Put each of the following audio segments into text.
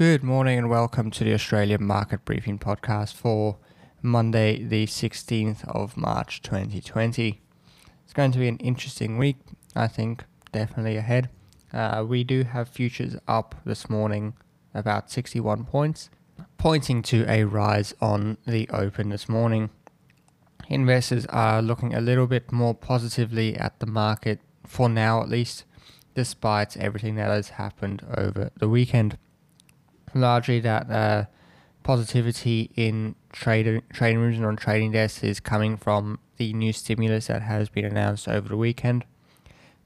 Good morning and welcome to the Australian Market Briefing Podcast for Monday, the 16th of March 2020. It's going to be an interesting week, I think, definitely ahead. Uh, we do have futures up this morning about 61 points, pointing to a rise on the open this morning. Investors are looking a little bit more positively at the market, for now at least, despite everything that has happened over the weekend largely that uh, positivity in trading trading rooms and on trading desks is coming from the new stimulus that has been announced over the weekend.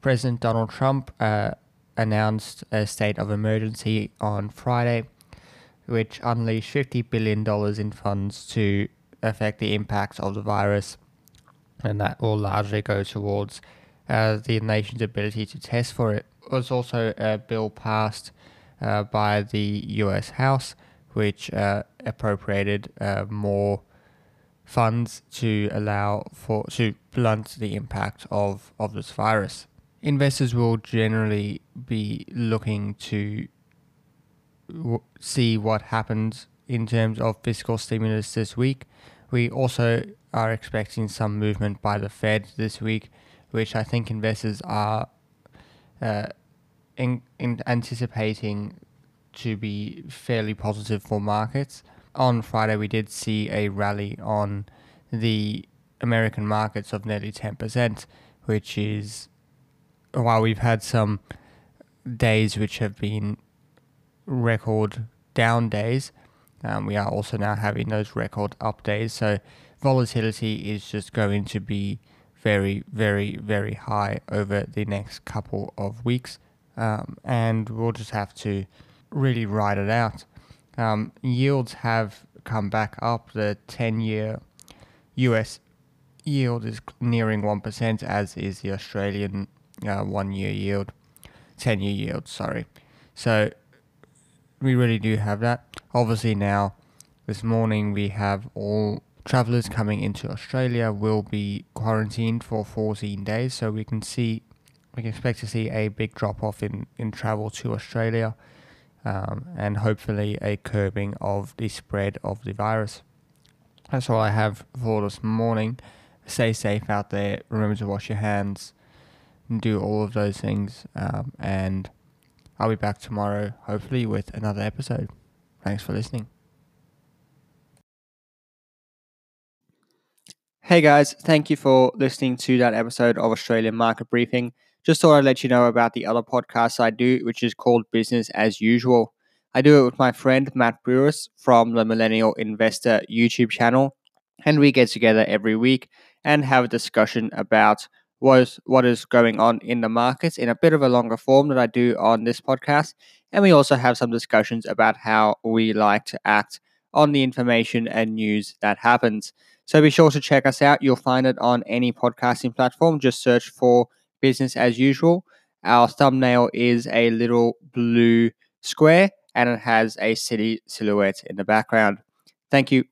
President Donald Trump uh, announced a state of emergency on Friday, which unleashed fifty billion dollars in funds to affect the impacts of the virus, and that will largely go towards uh, the nation's ability to test for it. There was also a bill passed uh, by the US House, which uh, appropriated uh, more funds to allow for to blunt the impact of, of this virus. Investors will generally be looking to w- see what happens in terms of fiscal stimulus this week. We also are expecting some movement by the Fed this week, which I think investors are uh, in, in anticipating to be fairly positive for markets. On Friday, we did see a rally on the American markets of nearly 10%, which is, while we've had some days which have been record down days, um, we are also now having those record up days. So volatility is just going to be very, very, very high over the next couple of weeks um, and we'll just have to really ride it out. Um, yields have come back up. The 10 year US yield is nearing 1%, as is the Australian uh, one year yield, 10 year yield, sorry. So we really do have that. Obviously, now this morning we have all travelers coming into Australia will be quarantined for 14 days, so we can see we can expect to see a big drop off in, in travel to Australia um, and hopefully a curbing of the spread of the virus. That's all I have for this morning. Stay safe out there. Remember to wash your hands and do all of those things. Um, and I'll be back tomorrow, hopefully, with another episode. Thanks for listening. Hey guys, thank you for listening to that episode of Australian Market Briefing. Just thought I'd let you know about the other podcast I do, which is called Business as Usual. I do it with my friend Matt Brewis from the Millennial Investor YouTube channel, and we get together every week and have a discussion about what is, what is going on in the markets in a bit of a longer form that I do on this podcast. And we also have some discussions about how we like to act on the information and news that happens. So be sure to check us out. You'll find it on any podcasting platform. Just search for business as usual. Our thumbnail is a little blue square and it has a city silhouette in the background. Thank you.